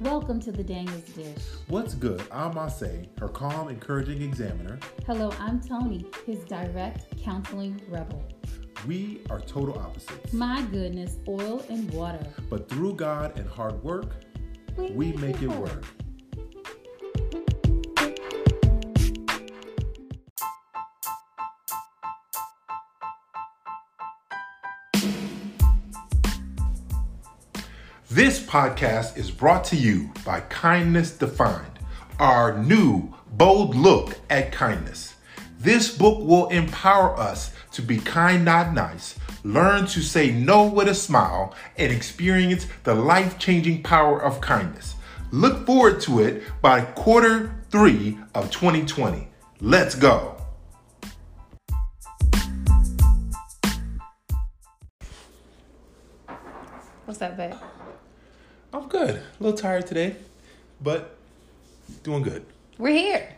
Welcome to the Daniels Dish. What's good? I'm Osei, her calm, encouraging examiner. Hello, I'm Toni, his direct counseling rebel. We are total opposites. My goodness, oil and water. But through God and hard work, we, make, it work. This podcast is brought to you by Kindness Defined, our new bold look at kindness. This book will empower us to be kind, not nice, learn to say no with a smile, and experience the life changing power of kindness. Look forward to it by quarter three of 2020. Let's go. What's up, babe? I'm good. A little tired today, but doing good. We're here.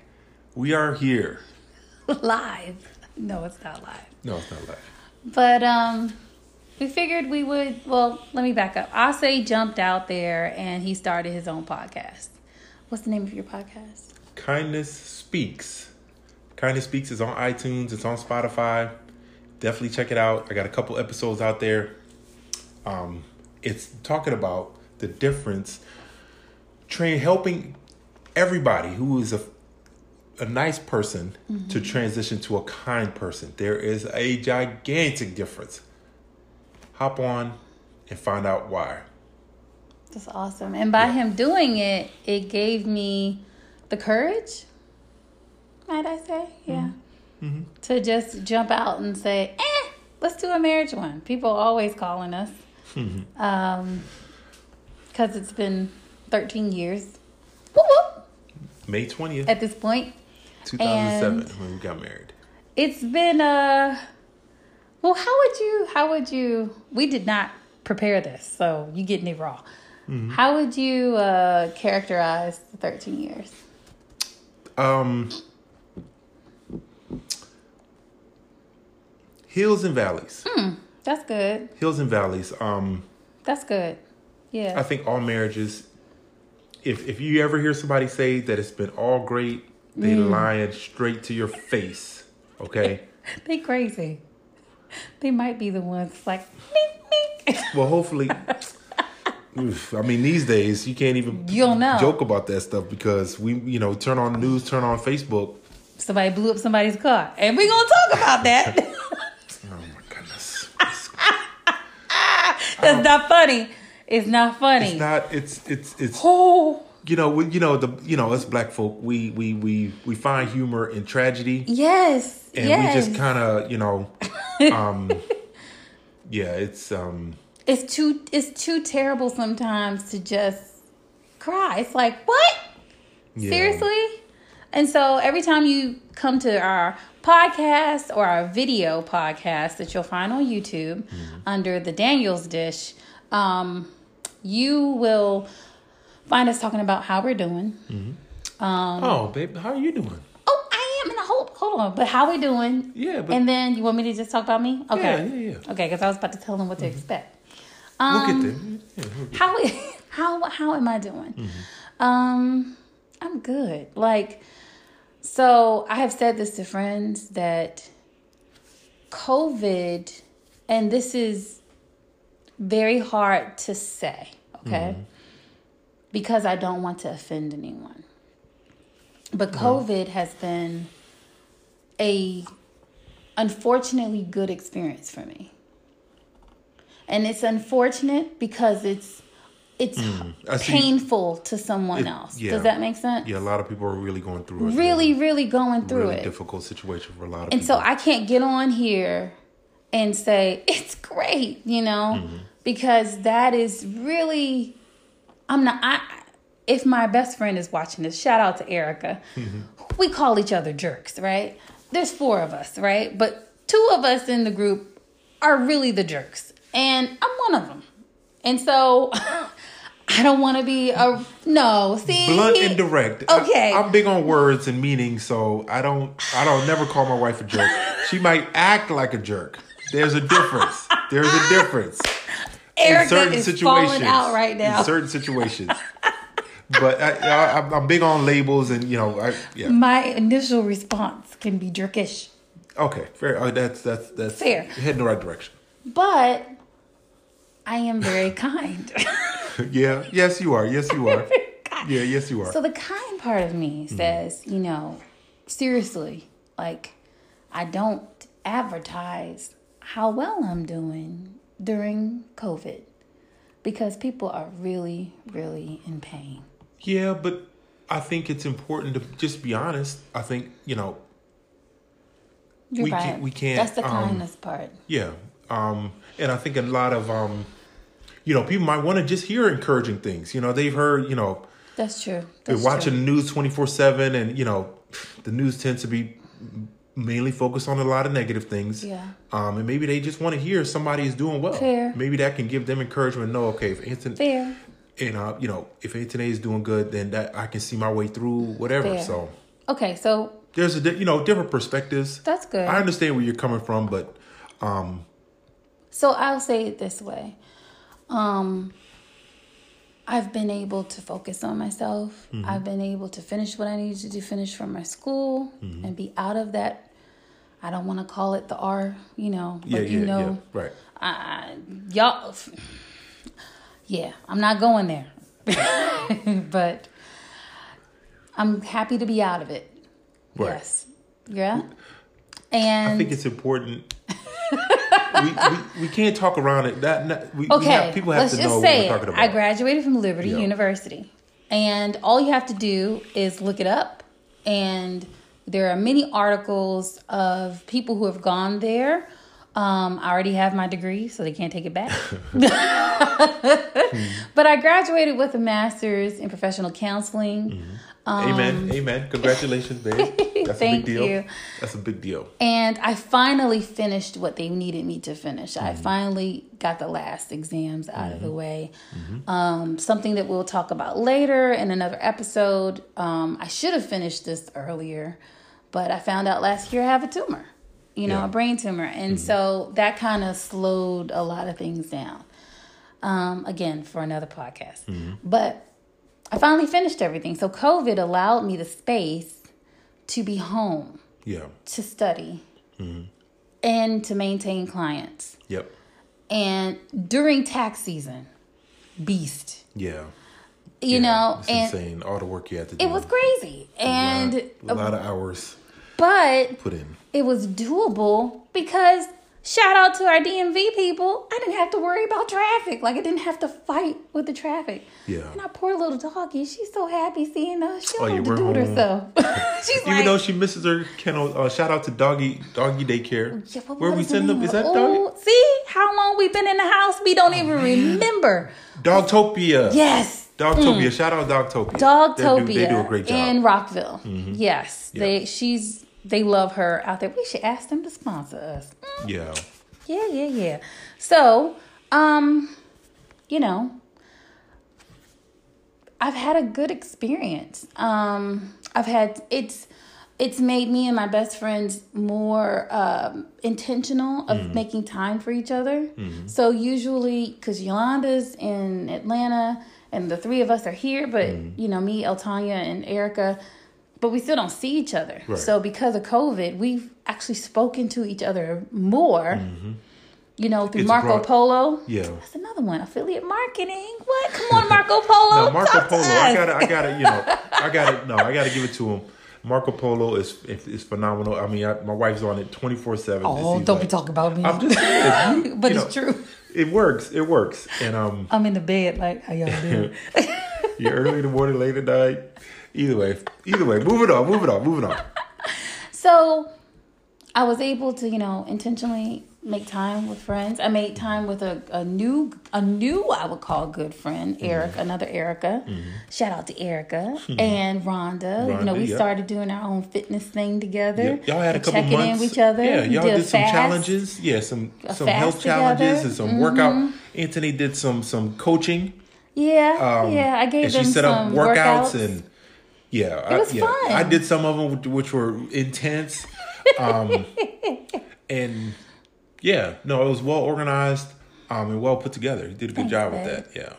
We are here. live. No, it's not live. No, it's not live. But um we figured we would well, let me back up. Osei jumped out there and he started his own podcast. What's the name of your podcast? Kindness Speaks. Kindness Speaks is on iTunes, it's on Spotify. Definitely check it out. I got a couple episodes out there. Um, it's talking about the difference, train helping everybody who is a a nice person to transition to a kind person. There is a gigantic difference. Hop on and find out why. That's awesome. And by him doing it, it gave me the courage, might I say? Yeah. To just jump out and say, eh, let's do a marriage one. People always calling us. Um, because it's been 13 years whoop, whoop, May 20th, at this point. 2007 and- when we got married. It's been uh well how would you how would you we did not prepare this, so you getting it raw. How would you uh characterize the 13 years? Um Hills and valleys. That's good. Hills and valleys. Um That's good. Yeah. I think all marriages, if if you ever hear somebody say that it's been all great, they mm. lying straight to your face. Okay. they crazy. They might be the ones like meek, meek. well, hopefully. oof, I mean, these days you can't even You don't know. joke about that stuff because we, you know, turn on the news, turn on Facebook. Somebody blew up somebody's car. And we're gonna talk about that. Oh my goodness! That's not funny. It's not funny. It's not. It's it's it's. oh You know, we, you know the you know us black folk. We we we we find humor in tragedy. yes. and yes. we just kind of you know um yeah it's um it's too it's too terrible sometimes to just cry. It's like, what? yeah. Seriously? And so every time you come to our podcast or our video podcast that you'll find on YouTube Mm-hmm. under the Daniels Dish, um, you will find us talking about how we're doing. oh babe how are you doing Oh, I am in a hold hold on, but how we doing? yeah but And then you want me to just talk about me? Okay. yeah yeah yeah Okay, because I was about to tell them what to expect. we'll Um, get there yeah, we'll how how how am I doing? Um, I'm good. Like, so I have said this to friends that COVID, and this is very hard to say, okay, mm-hmm. because I don't want to offend anyone. But mm-hmm. COVID has been a unfortunately good experience for me. And it's unfortunate because it's it's mm, see. painful to someone It- else. yeah. Does that make sense? yeah a lot of people are really going through it Really, really going through really it. difficult situation for a lot of And people so I can't get on here and say it's great, you know, Mm-hmm. Because that is really I'm not I if my best friend is watching this, shout out to Erica. Mm-hmm. We call each other jerks, right? There's four of us, right? But two of us in the group are really the jerks. And I'm one of them. And so I don't want to be a no. See, blunt he- and direct Okay. I, am big on words and meaning so i don't i don't never call my wife a jerk she might act like a jerk there's a difference there's a difference Erica is falling out right now. In certain situations. but I, I'm big on labels, and you know, I yeah. My initial response can be jerkish, Okay, fair. Oh, that's that's that's Fair. Head in the right direction. but I am very kind. yeah. Yes, you are. Yes, you are. Yeah. Yes, you are. So the kind part of me Mm-hmm. says, you know, seriously, like I don't advertise how well I'm doing during COVID because people are really, really in pain. Yeah, but I think it's important to just be honest. I think you know. You're We right. can't- we can't, That's the um, kindness part. Yeah, um, and I think a lot of um, you know, people might want to just hear encouraging things. You know, they've heard you know That's true. they're watching true. the news twenty four seven, and you know, the news tends to be mainly focus on a lot of negative things. Yeah. Um, and maybe they just want to hear somebody is doing well. Fair. Maybe that can give them encouragement. No, okay, if Anthony, Fair. and uh, you know, if Anthony is doing good, then that I can see my way through whatever. Fair. So Okay, so there's a di- you know different perspectives. that's good. I understand where you're coming from, but um, So I'll say it this way. Um I've been able to focus on myself. Mm-hmm. I've been able to finish what I needed to do, finish from my school Mm-hmm. and be out of that I don't want to call it the R, you know, but yeah, you yeah, know, yeah, right. I, y'all Yeah, I'm not going there. but I'm happy to be out of it. Right. Yes. Yeah. And I think it's important. we, we we can't talk around it. That that- we, Okay, have, people have let's to know what we're talking about. I graduated from Liberty Yeah. University, and all you have to do is look it up, and there are many articles of people who have gone there. Um, I already have my degree, so they can't take it back. but I graduated with a master's in professional counseling. Amen. Amen. Congratulations, babe. That's a um, big deal. you. That's a big deal. And I finally finished what they needed me to finish. I Mm-hmm. finally got the last exams out of the way. Um, something that we'll talk about later in another episode. Um, I should have finished this earlier, but I found out last year I have a tumor, you know, Yeah. Mm-hmm. a brain tumor. And so that kind of slowed a lot of things down. Um, again, for another podcast. Mm-hmm. But I finally finished everything. So COVID allowed me the space to be home Yeah. to study Mm-hmm. and to maintain clients. Yep. And during tax season, beast, Yeah. you Yeah. know, it's and insane. All the work you had to do. it was crazy. And a lot, a lot of hours but put in. it was doable because shout out to our DMV people. I didn't have to worry about traffic. Like I didn't have to fight with the traffic. Yeah. And our poor little doggy, she's so happy seeing us. She Oh, don't you know were what to do home. herself. she's Even like, though she misses her kennel, uh, shout out to doggy doggy daycare. Yeah, Where we send them? Is that doggy? See how long we've been in the house? We don't even remember. Dogtopia. Yes, Dogtopia. Shout out to Dogtopia. Dogtopia They do, they do a great job. Mm-hmm. in Rockville. Yes, Yeah. they she's they love her out there. We should ask them to sponsor us. Mm, yeah. Yeah, yeah, yeah. So, um, you know, I've had a good experience. Um, I've had it's it's made me and my best friends more um, intentional of Mm-hmm. making time for each other. So usually, because Yolanda's in Atlanta and the three of us are here, but Mm-hmm. you know me, Eltanya, and Erica, but we still don't see each other. Right. So because of COVID, we've actually spoken to each other more. You know, through It's Marco Polo. Yeah. That's another one. Affiliate marketing. What? Come on, Marco Polo. No, Marco Talk Polo. I gotta, I gotta, you know, I gotta, no, I gotta give it to him. Marco Polo is is phenomenal. I mean, I, my wife's on it twenty four seven. Oh, don't be talking about me. I'm just saying, you- but you it's know, true. It works. It works. And um, I'm in the bed like, how y'all doing? you're early in the morning, late at night. Either way, either way, move moving on, moving on, moving on. so I was able to, you know, intentionally make time with friends. I made time with a, a new, a new, I would call good friend, Mm-hmm. Eric, another Erica. Shout out to Erica and Rhonda. You know, we yeah. started doing our own fitness thing together. Yeah, y'all had a couple checking months. in with each other. Yeah, y'all did did, some fast. challenges. Yeah, some some health challenges and some workout. Anthony did some some coaching. Yeah, Um, yeah. I gave and them she set up some workouts, workouts. and yeah, was I, yeah. fun. I did some of them which- were intense, um, and yeah, no, it was well organized um, and well put together. You did a good Thanks, job with that. Yeah,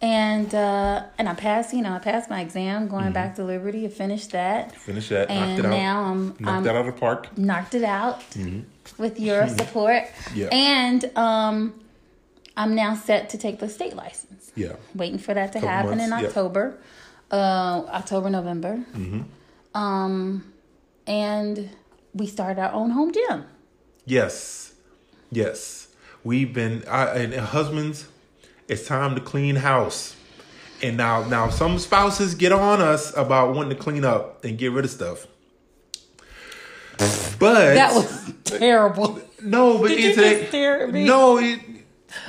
and uh, and I passed. You know, I passed my exam, going back to Liberty, to finish that, Finish that. and knocked it out. now I'm knocked I'm that out of the park. knocked it out with your support, Yeah. and um, I'm now set to take the state license. Yeah. Waiting for that to Couple happen in October. yep. Uh, October November, um, and we started our own home gym. Yes. Yes. We've been I, and husbands, it's time to clean house. And now now some spouses get on us about wanting to clean up and get rid of stuff. But That was terrible. no, but Did you it's just a- stare at me? No, it,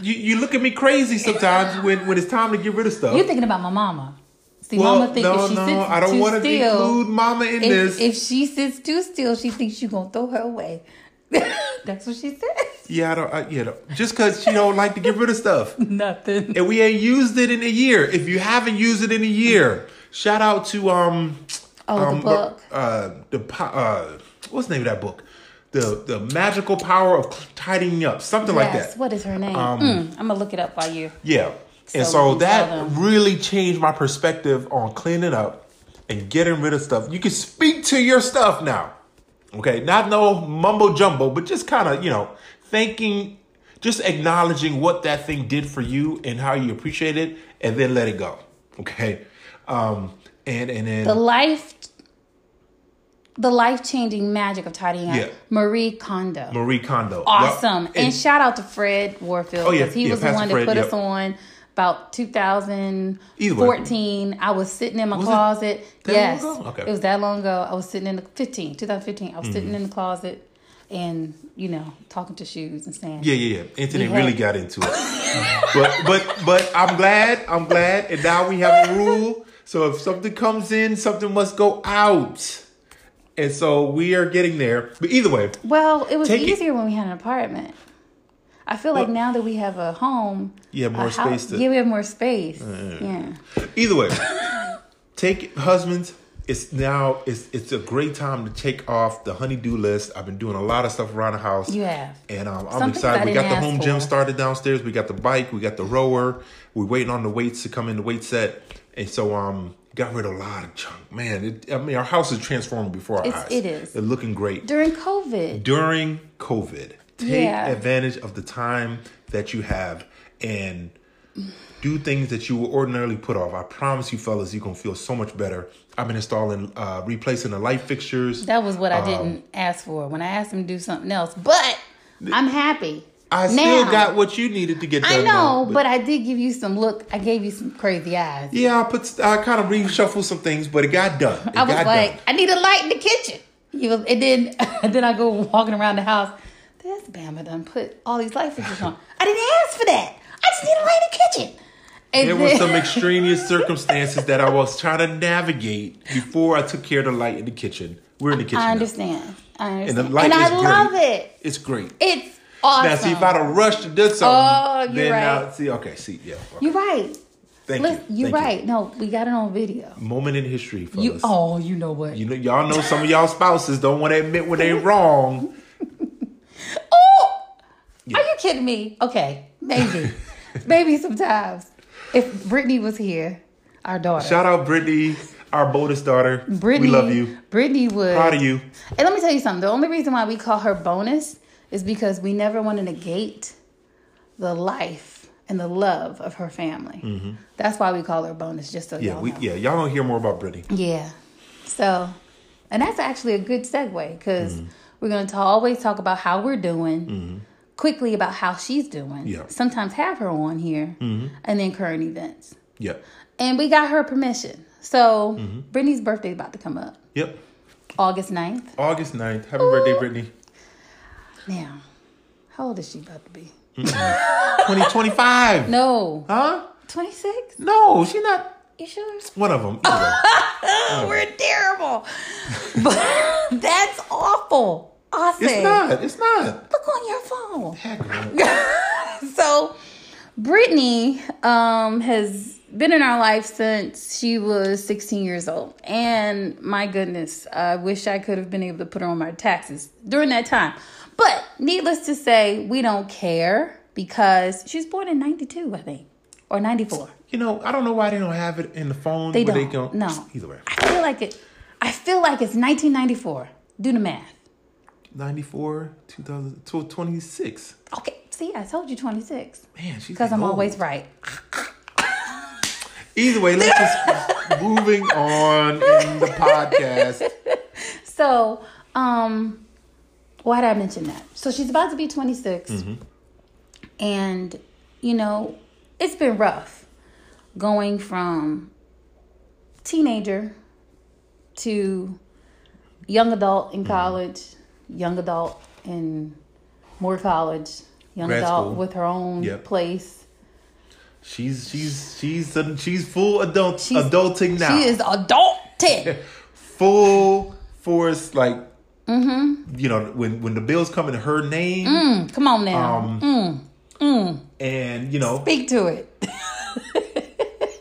you you look at me crazy sometimes when when it's time to get rid of stuff. You're thinking about my mama. See, well, mama think no, if she no, sits I don't want to include mama in if, this. if she sits too still, she thinks you're gonna throw her away. That's what she said. yeah, I don't. I, you know, just because she don't like to get rid of stuff. Nothing. and we ain't used it in a year. If you haven't used it in a year, shout out to um, Oh, the um, book. uh, the uh, what's the name of that book? The the magical power of tidying up, something like that. What is her name? Mm, I'm gonna look it up while you. Yeah, and So so that really changed my perspective on cleaning up and getting rid of stuff. You can speak to your stuff now. Okay, not no mumbo jumbo, but just kind of you know thanking, just acknowledging what that thing did for you and how you appreciate it, and then let it go. Okay, um, and and then The life, the life changing magic of tidying up. Yeah. Marie Kondo. Marie Kondo, awesome. Yep. And, shout out to Fred Warfield Oh, yeah, because he yeah, was the Pastor one that Fred, put yep. us on about 2014. I was sitting in my Was closet. yes? Okay. it was that long ago. I was sitting in the 15, 2015. I was Mm-hmm. sitting in the closet and you know talking to shoes and saying, Yeah, yeah, yeah. Anthony had- really got into it. but but but I'm glad, I'm glad. And now we have a rule. So if something comes in, something must go out. And so we are getting there. But either way, Well, it was Take it- easier when we had an apartment. I feel like now that we have a home, You have more space to- yeah, we have more space. yeah. either way, take husbands. It's now it's it's a great time to take off the honeydew list. I've been doing a lot of stuff around the house. You have. And um, I'm Some excited. We got the home gym for. started downstairs. We got the bike. We got the rower. We're waiting on the weights to come in the weight set. And so um, got rid of a lot of junk. Man, it, I mean, our house is transforming before our It's- eyes. it is. It's looking great. During COVID, During COVID, take Yeah. advantage of the time that you have and do things that you would ordinarily put off. I promise you, fellas, you're gonna feel so much better. I've been installing, uh, replacing the light fixtures. that was what I Um, didn't ask for when I asked him to do something else. But I'm happy. I still got what you needed to get done. I know, now, but I did give you some look. I gave you some crazy eyes. Yeah, I put I kind of reshuffled some things, but it got done. It I was like, done. I need a light in the kitchen. You was, and then and then I go walking around the house. This Bama done put all these light fixtures on. I didn't ask for that. I just need a light in the kitchen. And There then- some extraneous circumstances that I was trying to navigate before I took care of the light in the kitchen. We're in the kitchen. I now. understand. I And understand. the light And I great. love it. It's great. It's awesome. Now, see, if I'd have rushed to do oh, something, Oh, you're then right. now, see, okay, see, yeah. okay. You're right. Thank Listen, you. you're Thank right. No, we got it on video. Moment in history, fellas. You oh, you know what? You know, y'all know some of y'all spouses don't want to admit when they wrong. Oh, are you kidding me? Okay, maybe, maybe sometimes. If Brittany was here, our daughter, Shout out Brittany, our boldest daughter. Brittany, we love you. Brittany would. Proud of you. And let me tell you something. The only reason why we call her bonus is because we never want to negate the life and the love of her family. That's why we call her bonus. Just so Mm-hmm. Yeah, y'all we yeah, y'all don't hear more about Brittany. Yeah. So, and that's actually a good segue because Mm-hmm. we're going to always talk about how we're doing, quickly about how she's doing. Yeah. Sometimes have her on here, and then current events. Yeah. And we got her permission. So, Mm-hmm. Brittany's birthday is about to come up Yep. August 9th. August 9th. Happy birthday, Brittany. Now, how old is she about to be? 2025. No, Huh? 26? No, she's not You sure? one of them. Oh, we're terrible. but that's awful. I it's not. It's not. look on your phone. Heck, so Brittany um, has been in our life since she was 16 years old. And my goodness, I wish I could have been able to put her on my taxes during that time. But needless to say, we don't care because she was born in 92, I think. or 94. You know, I don't know why they don't have it in the phone. They don't. They no. Either way. I feel like it. I feel like it's 1994. Do the math. 94, 2000, 26. Okay. See, I told you 26. Man, she's Because I'm old. always right. Either way, let's just moving on in the podcast. So, um, why did I mention that? So she's about to be 26. Mm-hmm. And, you know, it's been rough going from teenager to young adult Mm-hmm. in college, young adult in more college, young Grad adult school. with her own Yep. place. She's she's she's she's full adult She's- adulting now. She is adulted. full force like Mm-hmm. you know when when the bills come in her name Mm, come on now. Um, and you know Speak to it.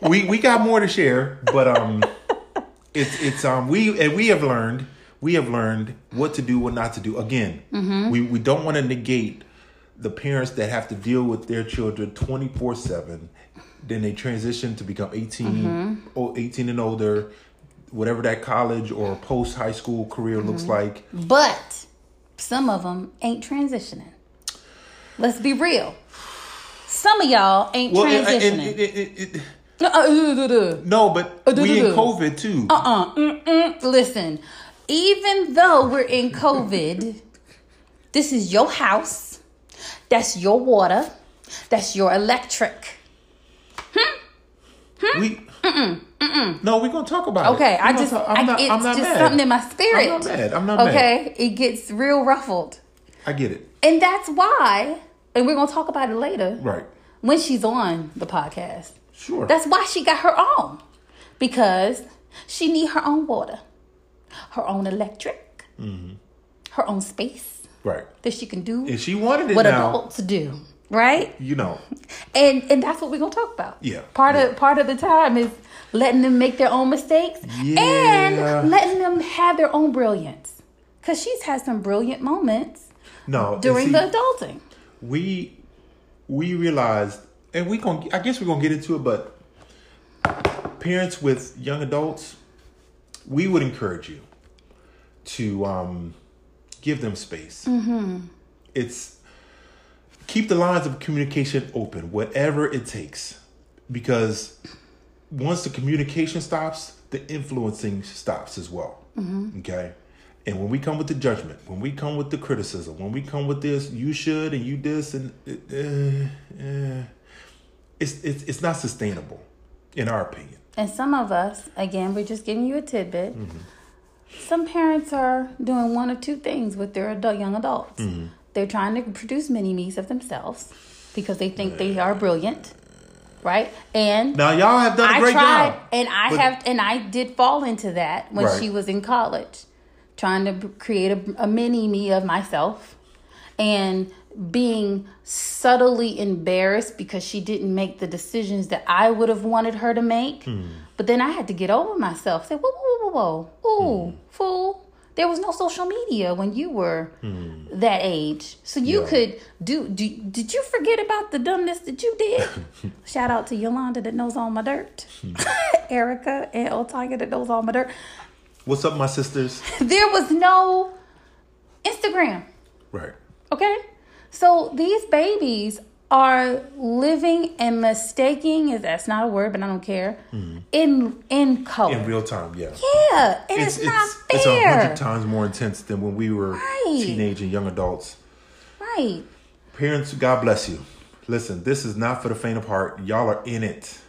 we we got more to share but um it's it's um we and we have learned we have learned what to do what not to do again Mm-hmm. we we don't want to negate the parents that have to deal with their children 24 7 then they transition to become 18 Mm-hmm. or 18 and older whatever that college or post high school career looks Mm-hmm. like But some of them ain't transitioning. Let's be real. Some of y'all ain't well transitioning. it- it- it- Uh, uh, uh, uh, uh. no but Uh, duh, we duh, in covid too Uh-uh. Mm-mm. Listen, even though we're in COVID, this is your house. That's your water. That's your electric. Hmm. We no we're gonna talk about Okay, it Okay, I just, talk- I, I'm not, it's I'm not just mad. something in my spirit. I'm not mad. I'm not mad. Okay, it gets real ruffled. I get it. And that's why, and we're going to talk about it later Right. when she's on the podcast. Sure. That's why she got her own because she need her own water, her own electric, Mm-hmm. her own space right. that she can do If she wanted it what now, adults do, right? you know, And and that's what we're gonna talk about. Yeah, Part yeah. of part of the time is letting them make their own mistakes Yeah. and letting them have their own brilliance. Cause she's had some brilliant moments no. during see, the adulting. we we realized, and we gonna I guess we're gonna get into it, but parents with young adults, we would encourage you to um, give them space. Mm-hmm. It's keep the lines of communication open, whatever it takes, because once the communication stops, the influencing stops as well. Okay. And when we come with the judgment, when we come with the criticism, when we come with this, you should and you this and uh, uh, it's it's it's not sustainable, in our opinion. And some of us, again, we're just giving you a tidbit. Mm-hmm. Some parents are doing one or two things with their adult young adults. Mm-hmm. They're trying to produce mini me's of themselves because they think they are brilliant, right? And Now y'all have done a I great tried, job. and I But- have, and I did fall into that when Right. she was in college, trying to create a, a mini me of myself, and being subtly embarrassed because she didn't make the decisions that I would have wanted her to make. Hmm. But then I had to get over myself. Say, whoa, whoa, whoa, whoa, whoa, ooh, fool. There was no social media when you were that age, so you. Yeah. could do, do. Did you forget about the dumbness that you did? Shout out to Yolanda that knows all my dirt, Hmm. Erica and Otanya that knows all my dirt. What's up, my sisters? There was no Instagram. Right. Okay? So these babies are living and mistaking is that's not a word, but I don't care. In in color. In real time, yeah. yeah. And it's, not it's a hundred times more intense than when we were Right. teenage and young adults. Right. Parents, God bless you. Listen, this is not for the faint of heart. Y'all are in it.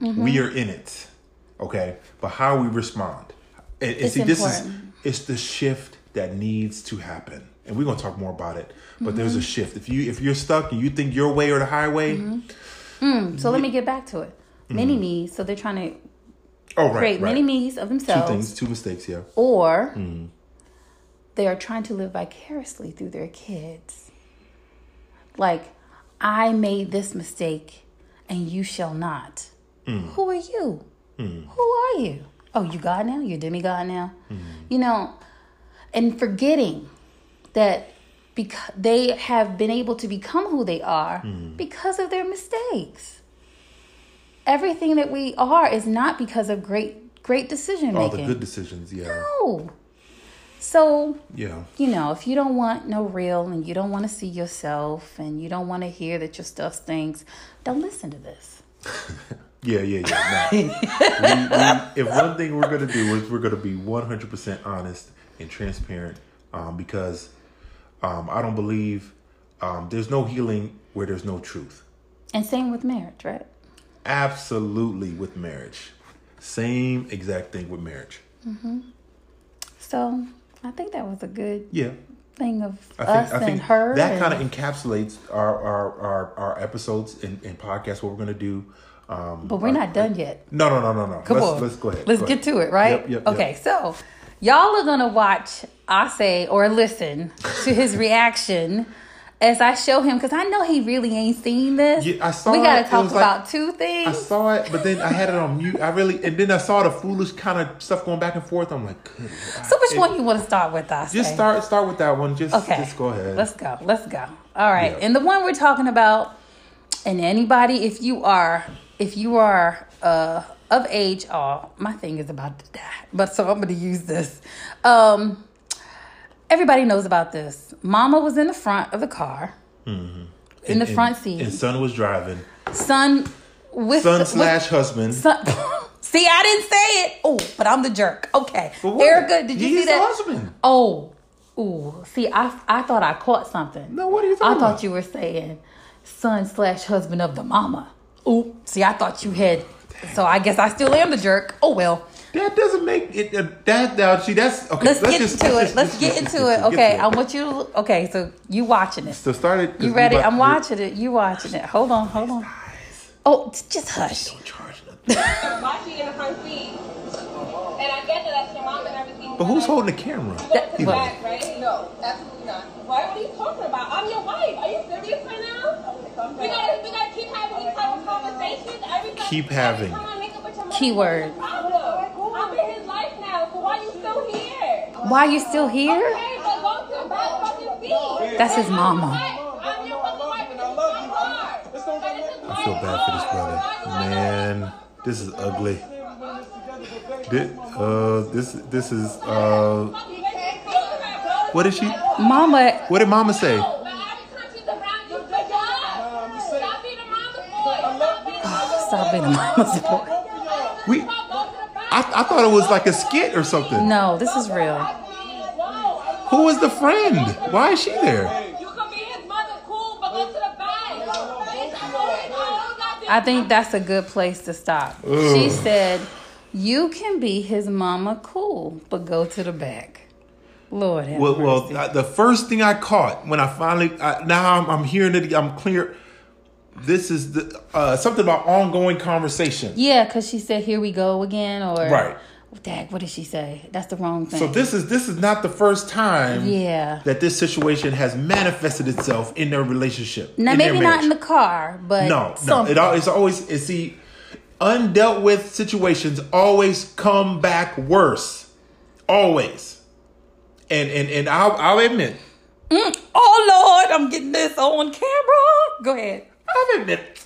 Mm-hmm. We are in it. Okay? But how we respond. And, and It's see, this is important. it's the shift that needs to happen. And we're gonna talk more about it. But there's Mm-hmm. a shift. If you if you're stuck and you think your way or the highway, mm-hmm. mm, So let me get back to it. Mm. Mini me's, so they're trying to oh right, create right. mini me's of themselves. two things, two mistakes, yeah. or mm. they are trying to live vicariously through their kids. Like, I made this mistake and you shall not. Who are you? Who are you? Oh, you God now? You're demigod now? You know, and forgetting that because they have been able to become who they are because of their mistakes. everything that we are is not because of great great decision making. All the good decisions, yeah. no. So Yeah. you know, if you don't want no real and you don't want to see yourself and you don't want to hear that your stuff stinks, don't listen to this. Yeah, yeah, yeah. No. we, we, if one thing we're gonna do is we're gonna be one hundred percent honest and transparent, um, because um, I don't believe um, there's no healing where there's no truth. And same with marriage, right? Absolutely, with marriage, same exact thing with marriage. So I think that was a good Yeah, thing of I us I think and her. that kind of encapsulates our our, our our episodes and, and podcasts. What we're gonna do. Um, but we're not done yet. No, no, no, no, no. Come let's, on. let's go ahead. Let's Go get ahead. to it, right? Yep, yep, yep. okay, so y'all are gonna watch Osei or listen to his reaction as I show him because I know he really ain't seen this. Yeah, I saw we it. gotta It talk like- about two I saw it, but then I had it on mute. I really, and then I saw the foolish kind of stuff going back and forth. I'm like, good. So which It- one you want to start with? I Just start, start with that one. Just, Okay. just go ahead. Let's go. Let's go. All right. Yeah. And the one we're talking about, and anybody, if you are, if you are uh, of age, oh, my thing is about to die, but so I'm going to use this. Um, everybody knows about this. Mama was in the front of the car, in the Mm-hmm. And- front and- seat. and son was driving. son with Son slash husband. son. See, I didn't say it. Oh, but I'm the jerk. Okay, Erica, did you He's see that? the husband. Oh, ooh. See, I I thought I caught something. No, what are you talking I talking thought you were saying son slash husband of the mama. Ooh. See, I thought you had. So I guess I still am the jerk. Oh well. That doesn't make it. Uh, that now, see, that's okay. Let's, get just- into it. just- Let's get into it. Okay, I want you to. Okay, so you watching it. So start it. 'cause You ready? about- I'm watching it. You watching it. Hold on. Hold on. Oh, t- just hush. Don't charge nothing. Why she in the front seat? And I get that that's your mom and everything. But who's holding the camera? You go to the Well- back, right? No, absolutely not. Why? What are you talking about? I'm your wife. Are you serious right now? We gotta, we gotta keep having these type of conversations every time. Keep having. time I make up with your mom, Keyword. what's the problem? I'm in his life now, so why you still here? Why you still here? Okay, but go to the back fucking seat. That's his mama. I'm your fucking wife, and this is my car. And this is I feel bad for this brother. Why you wanna- Man, this is ugly. This, uh, this, this is, uh, what did she, Mama. what did mama say? Stop being a mama's boy. We, I, I thought it was like a skit or something. No, this is real. Who was the friend? Why is she there? You can be his mother, cool, but go to the back. I think that's a good place to stop. She said, "You can be his mama, cool, but go to the back." Lord Well, well, the first thing I caught when I finally I, now I'm, I'm hearing it. I'm clear. This is the uh, something about ongoing conversation. yeah, because she said, "Here we go again," or Right. Dag, what did she say? That's the wrong thing. So this is this is not the first time Yeah. that this situation has manifested itself in their relationship. now maybe not in the car, but no, no. It it's always it's see undealt with situations always come back worse, always. And and and I'll I'll admit oh Lord, I'm getting this on camera. Go ahead. I'll admit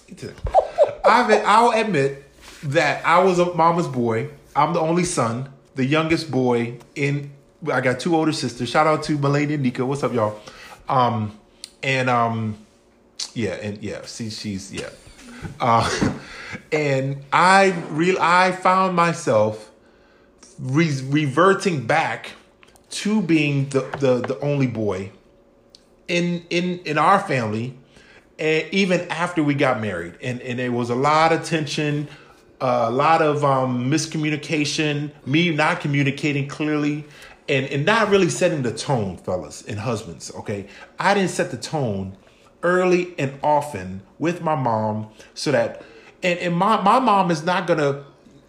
I've, I'll admit that I was a mama's boy. I'm the only son, the youngest boy in. I got two older sisters. Shout out to Melanie and Nika. What's up, y'all? Um, and um, yeah, and yeah. See, she's yeah. Uh, and I real I found myself re- reverting back to being the, the the only boy in in in our family and even after we got married and and there was a lot of tension a lot of um miscommunication me not communicating clearly and and not really setting the tone fellas and husbands okay i didn't set the tone early and often with my mom so that and and my my mom is not gonna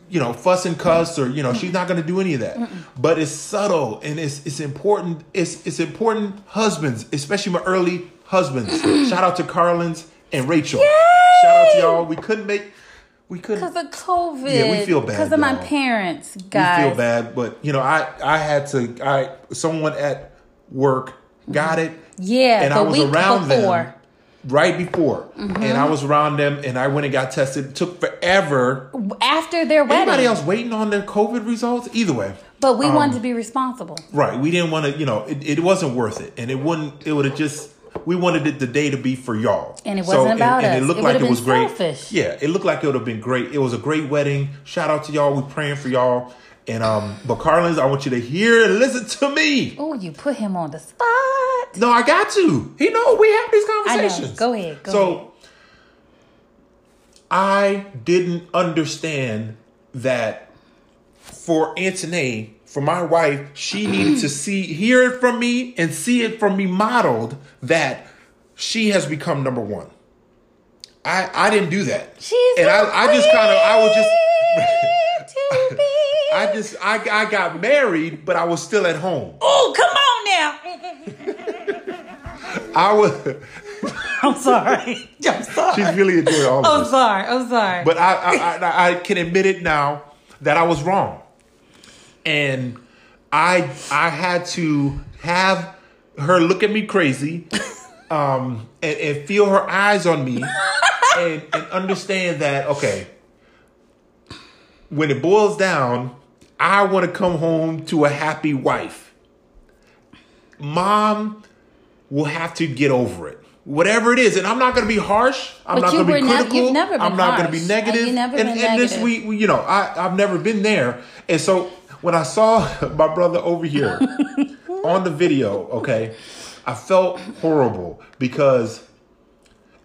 you know, fuss and cuss or, you know, she's not going to do any of that. But it's subtle and it's it's important. It's it's important husbands, especially my early husbands. Shout out to Carlins and Rachel. Shout out to y'all. We couldn't make we couldn't Because of COVID. Yeah, we feel bad, Because of my y'all. parents, we feel bad, but you know, I I had to I someone at work got it. Yeah, and the I was week around before. them. right before, Mm-hmm. and I was around them, and I went and got tested. It took forever. After their wedding. Anybody else waiting on their COVID results? Either way, But we Um, wanted to be responsible. right? We didn't want to, you know, it, it wasn't worth it, and it wouldn't. It would have just. We wanted it the day to be for y'all, And it wasn't about and, us. it looked It like it was been great. selfish. Yeah, it looked like it would have been great. It was a great wedding. Shout out to y'all. We praying for y'all. And um, but Carlins, I want you to hear and listen to me. Oh, you put him on the spot. No, I got to. He know we have these I know. conversations. Go ahead, go so ahead. I didn't understand that for Antoinette, for my wife, she needed to see, hear it from me, and see it from me modeled that she has become number one. I I didn't do that. She's and I, I just kind of I was just. I just I, I got married, but I was still at home. Oh, come on now. I was. I'm sorry. I'm sorry. She's really enjoying all of I'm this. sorry. I'm sorry. But I, I, I, I can admit it now that I was wrong, and I, I had to have her look at me crazy, um, and, and feel her eyes on me, and, and understand that okay, when it boils down, I want to come home to a happy wife. Mom will have to get over it. Whatever it is, and I'm not going to be harsh. I'm But not going to be critical. been I'm not going to be negative. Never and, been and this negative. we, we- you know, I I've never been there, and so when I saw my brother over here on the video, okay, I felt horrible because,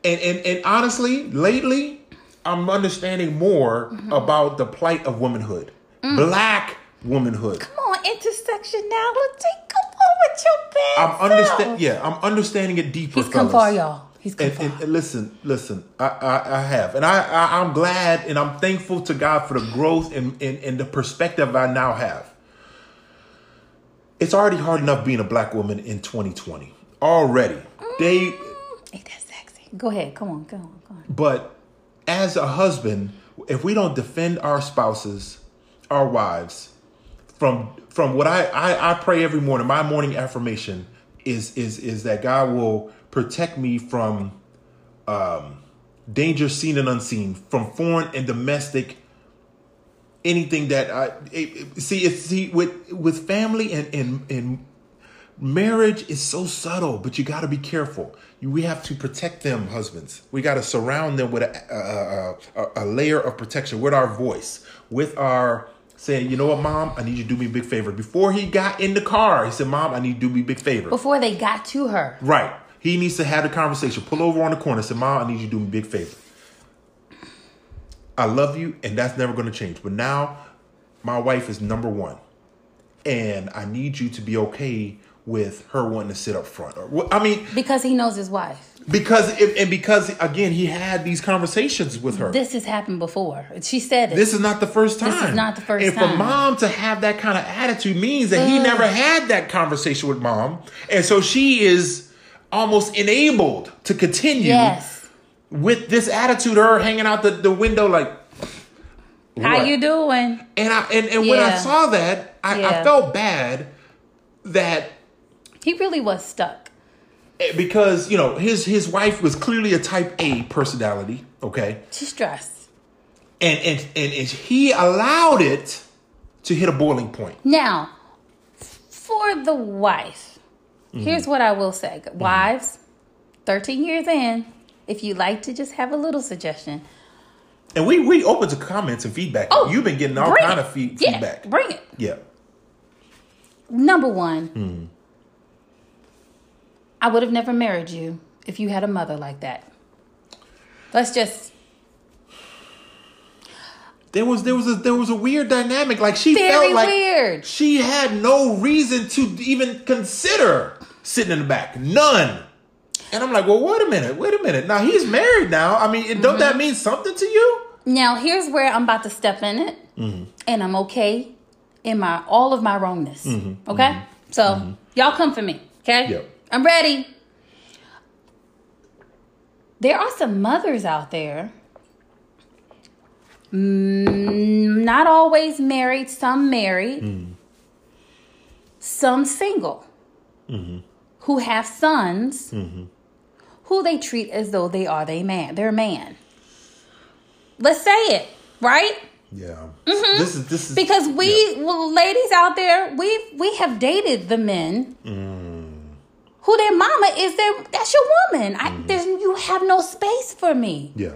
and and and honestly, lately, I'm understanding more Mm-hmm. about the plight of womanhood, Mm. black womanhood. come on, intersectionality. Come on with your bad I'm understand. Yeah, I'm understanding it deeper. He's come far, y'all. He's And, and, and listen, listen. I, I, I have, and I, I, I'm glad, and I'm thankful to God for the growth and, and, and the perspective I now have. It's already hard enough being a black woman in 2020. Already, they. Mm, ain't that sexy? Go ahead. Come on. Go on. Go on. But as a husband, if we don't defend our spouses, our wives, from from what I, I, I pray every morning, my morning affirmation is is is that God will protect me from um, danger seen and unseen, from foreign and domestic anything that I it- it- see it's see with with family and and and marriage is so subtle, but you got to be careful. You, we have to protect them, husbands. We got to surround them with a, a, a, a layer of protection with our voice, with our saying, you know what, mom, I need you to do me a big favor. Before he got in the car, he said, mom, I need you to do me a big favor. Before they got to her. Right. He needs to have the conversation. Pull over on the corner. Say, Mom, I need you to do me a big favor. I love you, and that's never going to change. But now, my wife is number one, and I need you to be okay with her wanting to sit up front. Or, I mean, Because he knows his wife. because and because again, he had these conversations with her. This has happened before. She said it. This is not the first time. This is not the first and for mom to have that kind of attitude means that he never had that conversation with mom. And so she is almost enabled to continue yes. with this attitude, her hanging out the, the window like How what? you doing? And I and, and when I saw that, I, I felt bad that He really was stuck. because, you know, his his wife was clearly a type A personality, okay? She's stressed. And and and, and he allowed it to hit a boiling point. Now, for the wife, Mm-hmm. here's what I will say. Wives, 13 years in, if you'd like to just have a little suggestion, And we we open to comments and feedback. Oh, You've been getting all kind it. of feed, yeah, feedback. Bring it. Yeah. Number one, Mm-hmm. I would have never married you if you had a mother like that. Let's just There was there was a there was a weird dynamic. Like she very felt like weird. she had no reason to even consider sitting in the back. None. And I'm like, well, wait a minute, wait a minute. Now he's married now. I mean, don't Mm-hmm. that mean something to you? Now here's where I'm about to step in it, Mm-hmm. and I'm okay in my all of my wrongness. Mm-hmm. Okay, so y'all come for me. Okay, Yep. I'm ready. There are some mothers out there, mm, not always married, some married, Mm-hmm. some single, who have sons, who they treat as though they are they man, their man. Let's say it, right? Yeah. This is this is Because we, yeah. well, ladies out there, we we have dated the men who their mama is their. That's your woman. I, mm-hmm. there's you have no space for me. Yeah.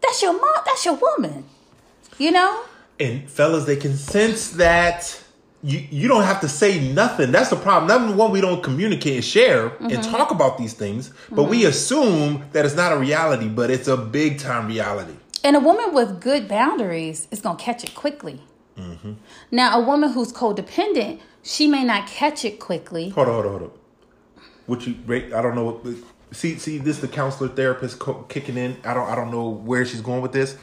That's your mom. That's your woman. You know. And fellas, they can sense that you you don't have to say nothing. That's the problem. Number one, we don't communicate and share and Mm-hmm. talk about these things, but we mm-hmm. assume that it's not a reality, but it's a big time reality. And a woman with good boundaries is gonna catch it quickly. Mm-hmm. Now, a woman who's codependent, she may not catch it quickly. Hold on, hold on, hold on. What you? I don't know. See, see, this the counselor therapist co- kicking in. I don't, I don't know where she's going with this,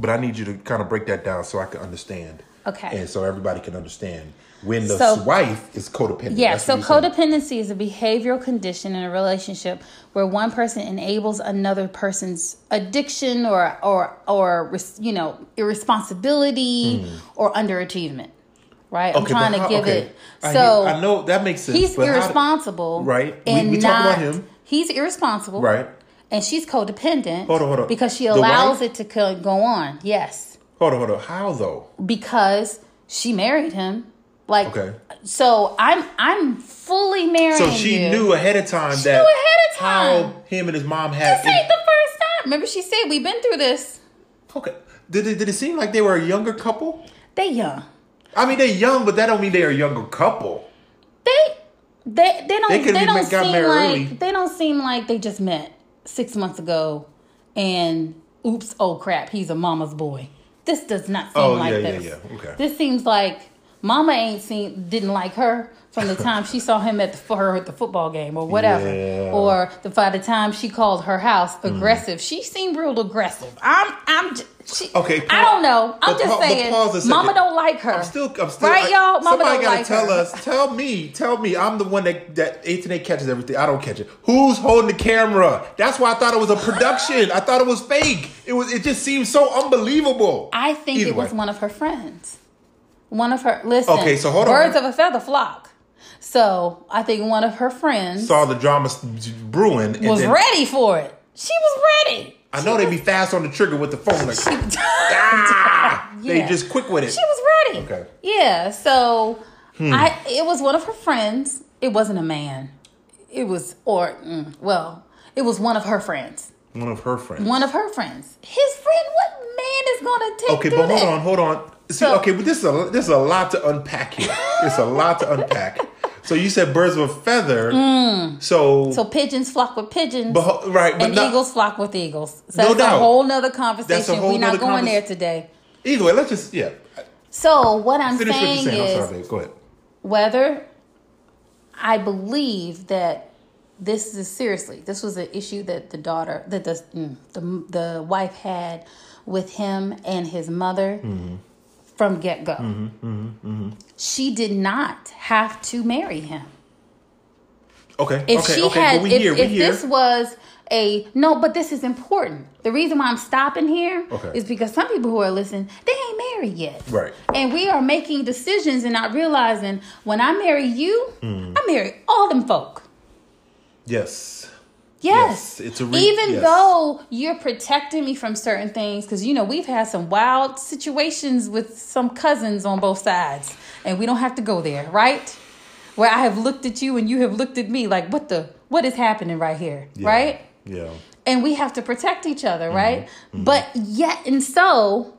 but I need you to kind of break that down so I can understand. Okay. And so everybody can understand when the So- wife is codependent. Yeah, That's so you're saying. codependency is a behavioral condition in a relationship where one person enables another person's addiction or or or you know irresponsibility mm. or underachievement. Right? I'm Hmm. Trying to how- give okay. it. I So hear- I know that makes sense. he's but how- irresponsible, Right. We- And we not, talk about him. He's irresponsible, Right. And she's codependent. Hold on, hold on. Because she allows it to co- go on. Yes, Hold on, hold on. How though? because she married him. Like, Okay. so I'm I'm fully marrying So she you. knew ahead of time She that knew ahead of time. how him and his mom had. This ain't the first time. Remember, she said we've been through this. okay. Did it, did it seem like they were a younger couple? They young. I mean, they're young, but that don't mean they're a younger couple. They they they don't They they, don't seem like early. they don't seem like they just met six months ago and oops oh crap he's a mama's boy. This does not seem Oh, like yeah, yeah, this. yeah. Okay. This seems like mama ain't seen didn't like her from the time she saw him at the, for her at the football game or whatever, Yeah. or the by the time she called her house mm. aggressive. She seemed real aggressive. I'm I'm. She, Okay, I don't know. I'm just pa- saying. pause a second. Mama don't like her. I'm still, I'm still, right, I- y'all. Mama somebody gotta like tell her. us, tell me, tell me. I'm the one that that eight catches everything. I don't catch it. Who's holding the camera? That's why I thought it was a production. I thought it was fake. It was. It just seemed so unbelievable. I think Either it was one of her friends. One of her listen. Okay, so hold on. Birds of a feather flock. So I think one of her friends Saw the drama brewing. And was then, ready for it. She was ready. I know they'd be fast on the trigger with the phone. Like, ah, they just quick with it. She was ready. Okay. Hmm. Yeah. So I it was one of her friends. It wasn't a man. It was or mm, well, it was one of her friends. One of her friends. One of her friends. His friend. What man is gonna take? Okay, but hold that? on, hold on. See, So- okay, but this is a this is a lot to unpack here. It's a lot to unpack. So you said birds of a feather. So, Mm. So pigeons flock with pigeons. but right, but and not, eagles flock with eagles. So No that's doubt. a whole nother conversation. Whole We're not going convers- there today. either way. Let's just yeah. So what I'm Finish what you're saying saying. I'm is sorry. Go ahead. whether I believe that this is seriously this was an issue that the daughter that the mm, the, the wife had with him and his mother Mm-hmm. From get go. Mm-hmm, mm-hmm, mm-hmm. She did not have to marry him. Okay, If okay, she okay. had, but we if, here, if this was a no, but this is important. The reason why I'm stopping here is Okay. because some people who are listening, they ain't married yet, Right. And we are making decisions and not realizing when I marry you, Hmm. I marry all them folk. yes. Yes, Yes, it's a re- even yes. though you're protecting me from certain things, because you know we've had some wild situations with some cousins on both sides, and we don't have to go there, right? Where I have looked at you and you have looked at me like, what the, what is happening right here, Yeah. right? Yeah. And we have to protect each other, Mm-hmm. right? But yet and so,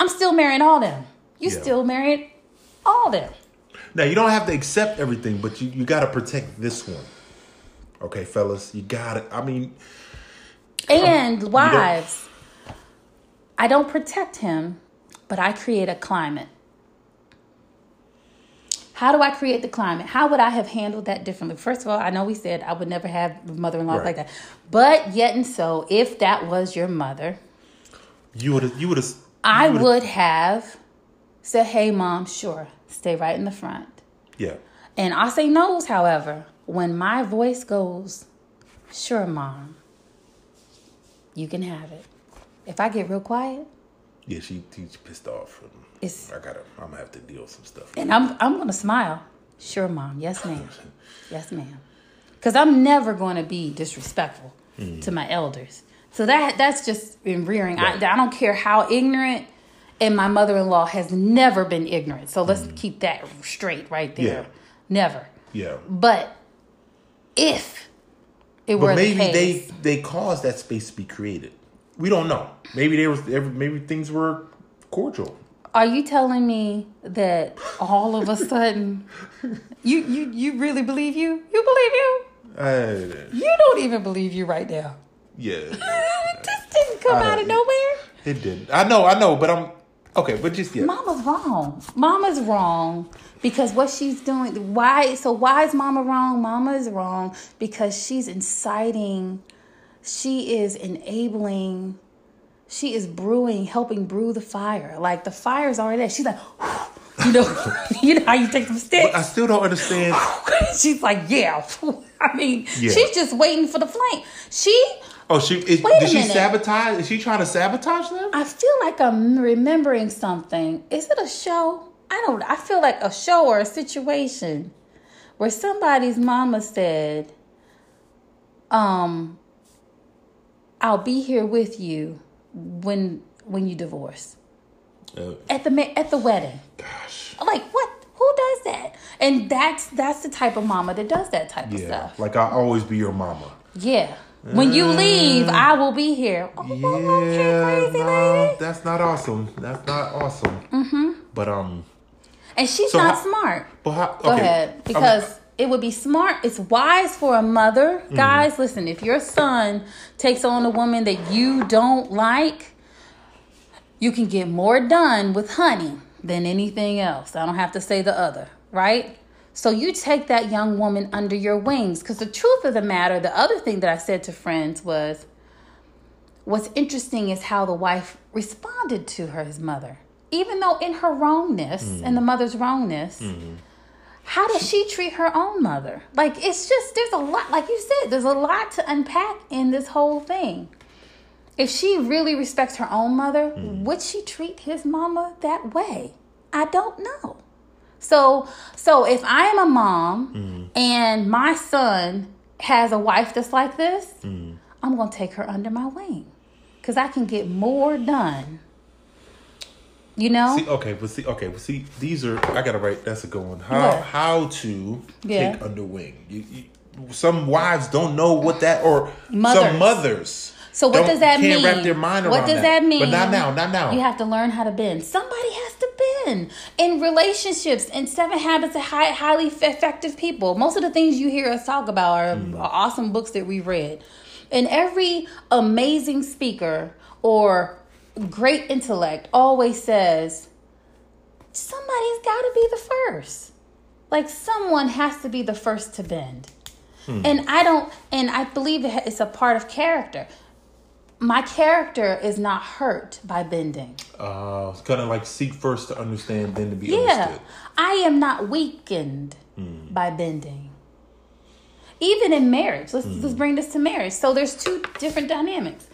I'm still marrying all them. You Yeah. still married all them. Now you don't have to accept everything, but you you got to protect this one. Okay, fellas, you got it. I mean, um, And wives, I don't protect him, but I create a climate. How do I create the climate? How would I have handled that differently? First of all, I know we said I would never have mother in law Right. like that. But yet and so, if that was your mother, you would you would have. I would have said, Hey, mom, sure, stay right in the front. Yeah. And I say no's, however, when my voice goes, Sure, mom, you can have it. If I get real quiet, Yeah, she she's pissed off. It's- I gotta. I'm gonna have to deal with some stuff. And I'm I'm gonna smile. Sure, mom. Yes, ma'am. Yes, ma'am. because I'm never going to be disrespectful to mm. my elders. So that that's just in rearing. Right. I, I don't care how ignorant, and my mother in law has never been ignorant. So let's mm. keep that straight right there. Yeah. Never. Yeah. But if it were But maybe the they they caused that space to be created. We don't know. Maybe there was maybe things were cordial. are you telling me that all of a sudden you you you really believe you? You believe you? Uh, You don't even believe you right now. yeah, this didn't come I out of nowhere. it didn't. I know, I know, but I'm okay. But just yeah, Mama's wrong. Mama's wrong because what she's doing. Why? So why is Mama wrong? Mama is wrong because she's inciting. She is enabling. She is brewing, helping brew the fire. Like the fire's already there. She's like, you know, you know how you take some sticks. I still don't understand. she's like, yeah. I mean, Yeah. she's just waiting for the flame. She Oh, she is, Wait a did she minute. sabotage? Is she trying to sabotage them? I feel like I'm remembering something. Is it a show? I don't. I feel like a show or a situation where somebody's mama said, "Um, I'll be here with you when when you divorce Uh, at the at the wedding." gosh, Like what? Who does that? And that's that's the type of mama that does that type of yeah. stuff. Like I'll always be your mama. Yeah. When you leave, I will be here. Oh, Yeah, okay, crazy no, lady. that's not awesome. That's not awesome. Mm-hmm. But um, And she's So not how- smart. but how, Go ahead. Because it would be smart. It's wise for a mother. Mm-hmm. Guys, listen, if your son takes on a woman that you don't like, you can get more done with honey than anything else. I don't have to say the other, right? So you take that young woman under your wings. Because the truth of the matter, the other thing that I said to friends was, what's interesting is how the wife responded to her his mother. Even though in her wrongness mm. and the mother's wrongness, mm. how does she treat her own mother? Like it's just there's a lot, like you said, there's a lot to unpack in this whole thing. If she really respects her own mother, mm. would she treat his mama that way? I don't know. So so if I am a mom mm. and my son has a wife that's like this, mm. I'm gonna take her under my wing. Cause I can get more done. You know? See, okay, but see, okay, but see, these are I gotta write. That's a good one. How how to Yeah. take under wing? You, you, some wives don't know what that, or Mothers. some mothers. So what does that can't mean? wrap their mind around what does that, mean? But not now, not now. You have to learn how to bend. Somebody has to in relationships. In Seven Habits of High, Highly Effective People, most of the things you hear us talk about are, Hmm. are awesome books that we read. And every amazing speaker or great intellect always says somebody's got to be the first. Like someone has to be the first to bend. And I don't, and I believe it's a part of character. My character is not hurt by bending. uh, it's kind of like seek first to understand, then to be Yeah. understood. I am not weakened hmm. by bending. Even in marriage, let's hmm. let's bring this to marriage. So there's two different dynamics.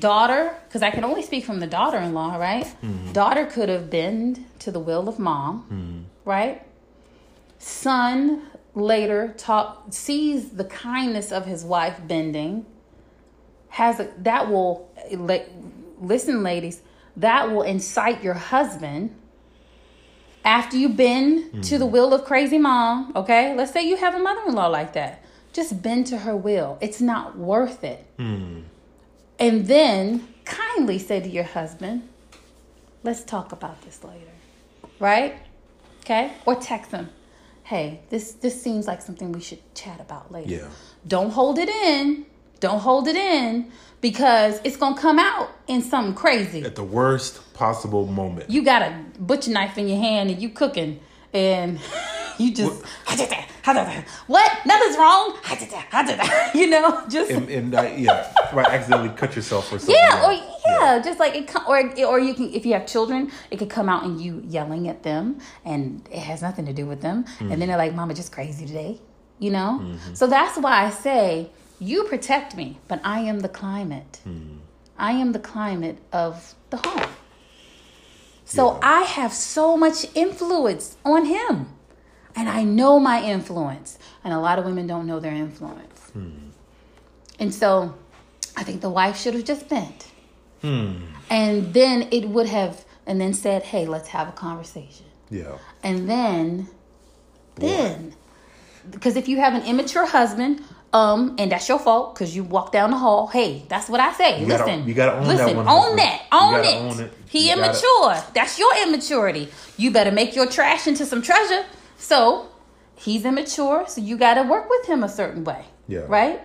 Daughter, because I can only speak from the daughter-in-law, right? Hmm. Daughter could have bent to the will of mom, right? Son later talk sees the kindness of his wife bending. Has a, that will listen, ladies. That will incite your husband after you bend to the mm-hmm. will of crazy mom, okay? Let's say you have a mother in law like that. Just bend to her will. It's not worth it. Hmm. And then kindly say to your husband, let's talk about this later. Right? Okay? Or text him, hey, this, this seems like something we should chat about later. Yeah. Don't hold it in. Don't hold it in because it's going to come out in something crazy. At the worst possible moment. you got a butcher knife in your hand and you cooking and you just what? Nothing's wrong? You know just and, and uh, yeah, right. accidentally cut yourself or something. yeah or yeah, just like it or or you can if you have children it could come out and you yelling at them and it has nothing to do with them. And then they're like mama just crazy today you know? So that's why i say you protect me but i am the climate i am the climate of the home so Yeah. I have so much influence on him. And I know my influence. And a lot of women don't know their influence. Hmm. And so I think the wife should have just bent. Hmm. And then it would have, and then said, hey, let's have a conversation. Yeah. And then, then, because if you have an immature husband, um, and that's your fault because you walk down the hall. Hey, that's what I say. You gotta- listen, you gotta own that listen, one, own that, own it. own it. He You gotta- immature. That's your immaturity. You better make your trash into some treasure. So he's immature, so you got to work with him a certain way. Yeah. Right,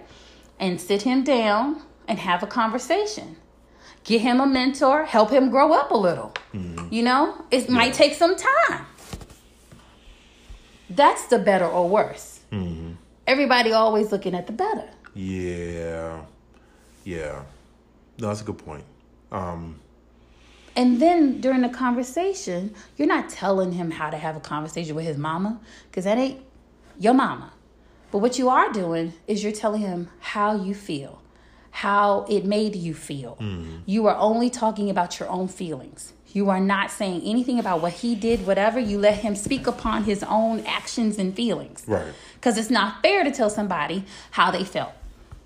and sit him down and have a conversation. Get him a mentor. Help him grow up a little. Mm-hmm. You know, it might take some time. That's the better or worse. Mm-hmm. Everybody always looking at the better. Yeah. Yeah. No, that's a good point. Um, And then during the conversation, you're not telling him how to have a conversation with his mama, because that ain't your mama. But what you are doing is you're telling him how you feel, how it made you feel. You are only talking about your own feelings. You are not saying anything about what he did, whatever. You let him speak upon his own actions and feelings. Right. Because it's not fair to tell somebody how they felt.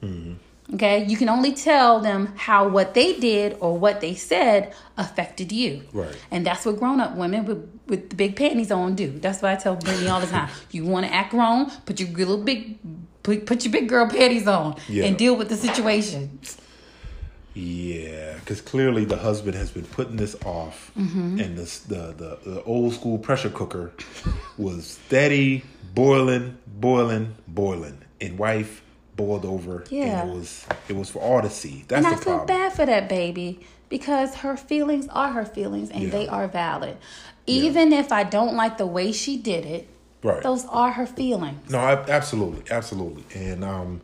Mm-hmm. Okay, you can only tell them how what they did or what they said affected you. Right. And that's what grown up women with, with the big panties on do. That's why I tell Brittany all the time. You want to act grown, put your little big, put, put your big girl panties on Yeah. and deal with the situation. Yeah, because clearly the husband has been putting this off, Mm-hmm. and this the, the the old school pressure cooker was steady boiling, boiling, boiling, and wife boiled over. Yeah. and it was it was for all to see. That's and I feel problem. bad for that baby because her feelings are her feelings and Yeah. they are valid. Even if I don't like the way she did it, Right. those are her feelings. No, I, absolutely, absolutely, and um,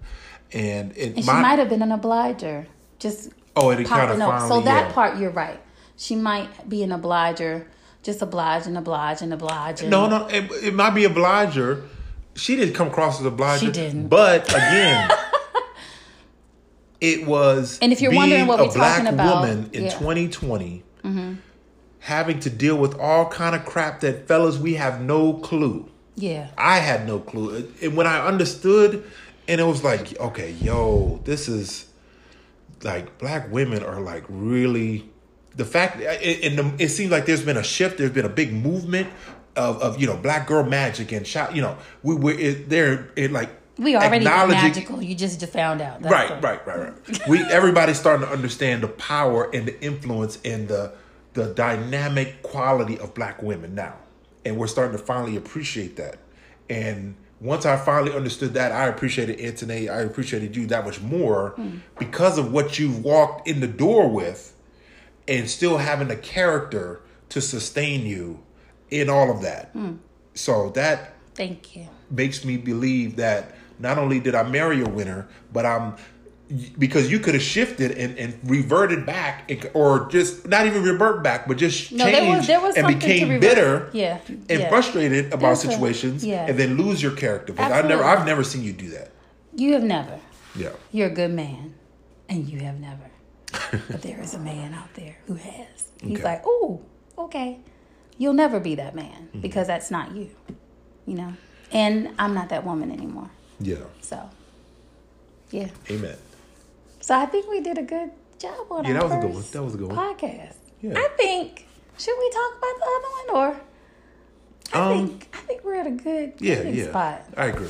and it And my, she might have been an obliger. Just Oh, it popping kinda up. So that yeah. part, you're right. She might be an obliger, just oblige and oblige and oblige. And No, no, it, it might be obliger. She didn't come across as obliger. She didn't. But again, it was. And if you're wondering what we're talking about, woman in yeah. Mm-hmm. 2020, having to deal with all kind of crap that fellas we have no clue. Yeah. I had no clue. And when I understood, and it was like, okay, yo, this is like black women are like really the fact. And it seems like there's been a shift. There's been a big movement of, of you know black girl magic and shot. You know, we were it, they're it like We already magical. You just found out. That's Right, right, right, right. We everybody's starting to understand the power and the influence and the the dynamic quality of black women now, and we're starting to finally appreciate that. And once I finally understood that, I appreciated Anthony. I appreciated you that much more because of what you walked in the door with, and still having the character to sustain you in all of that. Hmm. So that Thank you. makes me believe that not only did I marry a winner, but I'm because you could have shifted and, and reverted back, or just not even revert back, but just No, there changed was- there was and became bitter, Yeah, and yeah. frustrated about There's a- situations, yeah. and then lose your character. But I've never, I've never seen you do that. You have never. Yeah, You're a good man, and you have never. but there is a man out there who has. He's Okay. like, oh, okay. You'll never be that man Mm-hmm. because that's not you, you know. And I'm not that woman anymore. yeah. So, yeah. Amen. So I think we did a good job on Yeah, our that was a good one. That was a good one. podcast. Yeah. I think should we talk about the other one or? I Um, think I think we're at a good Yeah, yeah. spot. I agree.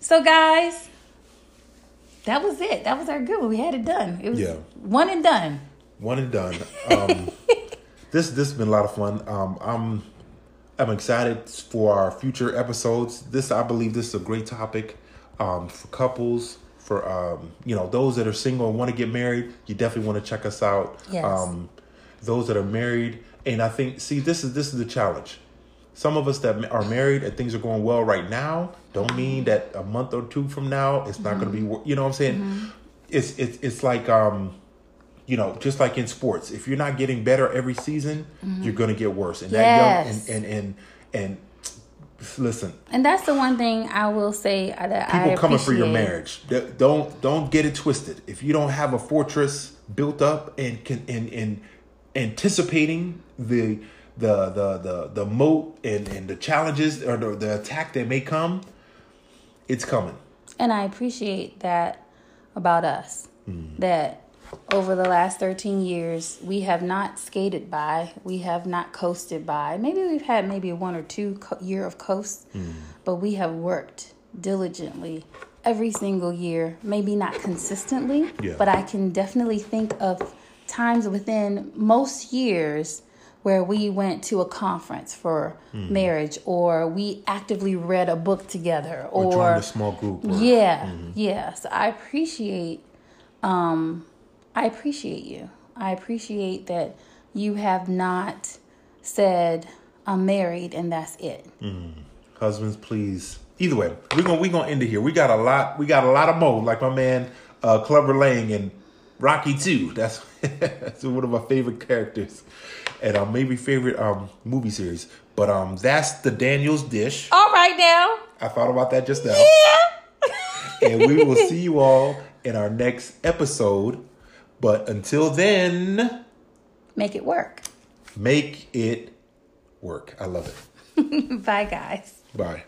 So guys, that was it. That was our good one. We had it done. It was Yeah. one and done. One and done. Um, this this has been a lot of fun. Um, I'm I'm excited for our future episodes. This I believe this is a great topic um, for couples. For um, you know those that are single and want to get married, you definitely want to check us out. Yes. Um, those that are married, and I think see this is this is the challenge. Some of us that are married and things are going well right now don't mean that a month or two from now it's not going to be. You know what I'm saying? It's it's it's like um, you know, just like in sports, if you're not getting better every season, you're going to get worse. And that Yes. young and and and, and listen, And that's the one thing I will say uh, that I people coming for your marriage. Don't don't get it twisted. If you don't have a fortress built up and can and and anticipating the the the the the moat and and the challenges or the, the attack that may come, it's coming. And I appreciate that about us. That over the last 13 years, we have not skated by, we have not coasted by. Maybe we've had maybe one or two co- year of coast, hmm. but we have worked diligently every single year. Maybe not consistently, Yeah. but I can definitely think of times within most years where we went to a conference for hmm. marriage or we actively read a book together Or, or, join a small group. Or, yeah mm-hmm. yeah so i appreciate um i appreciate you i appreciate that you have not said i'm married and that's it Husbands, please. Either way, we're gonna we're gonna end it here. We got a lot. We got a lot of mo. Like my man, uh, Clubber Lang and Rocky too. That's that's one of my favorite characters, and uh, maybe favorite um movie series. But um, that's the Daniels dish. all right now I thought about that just now. yeah and we will see you all in our next episode. But until then, make it work make it work. I love it. bye guys Bye.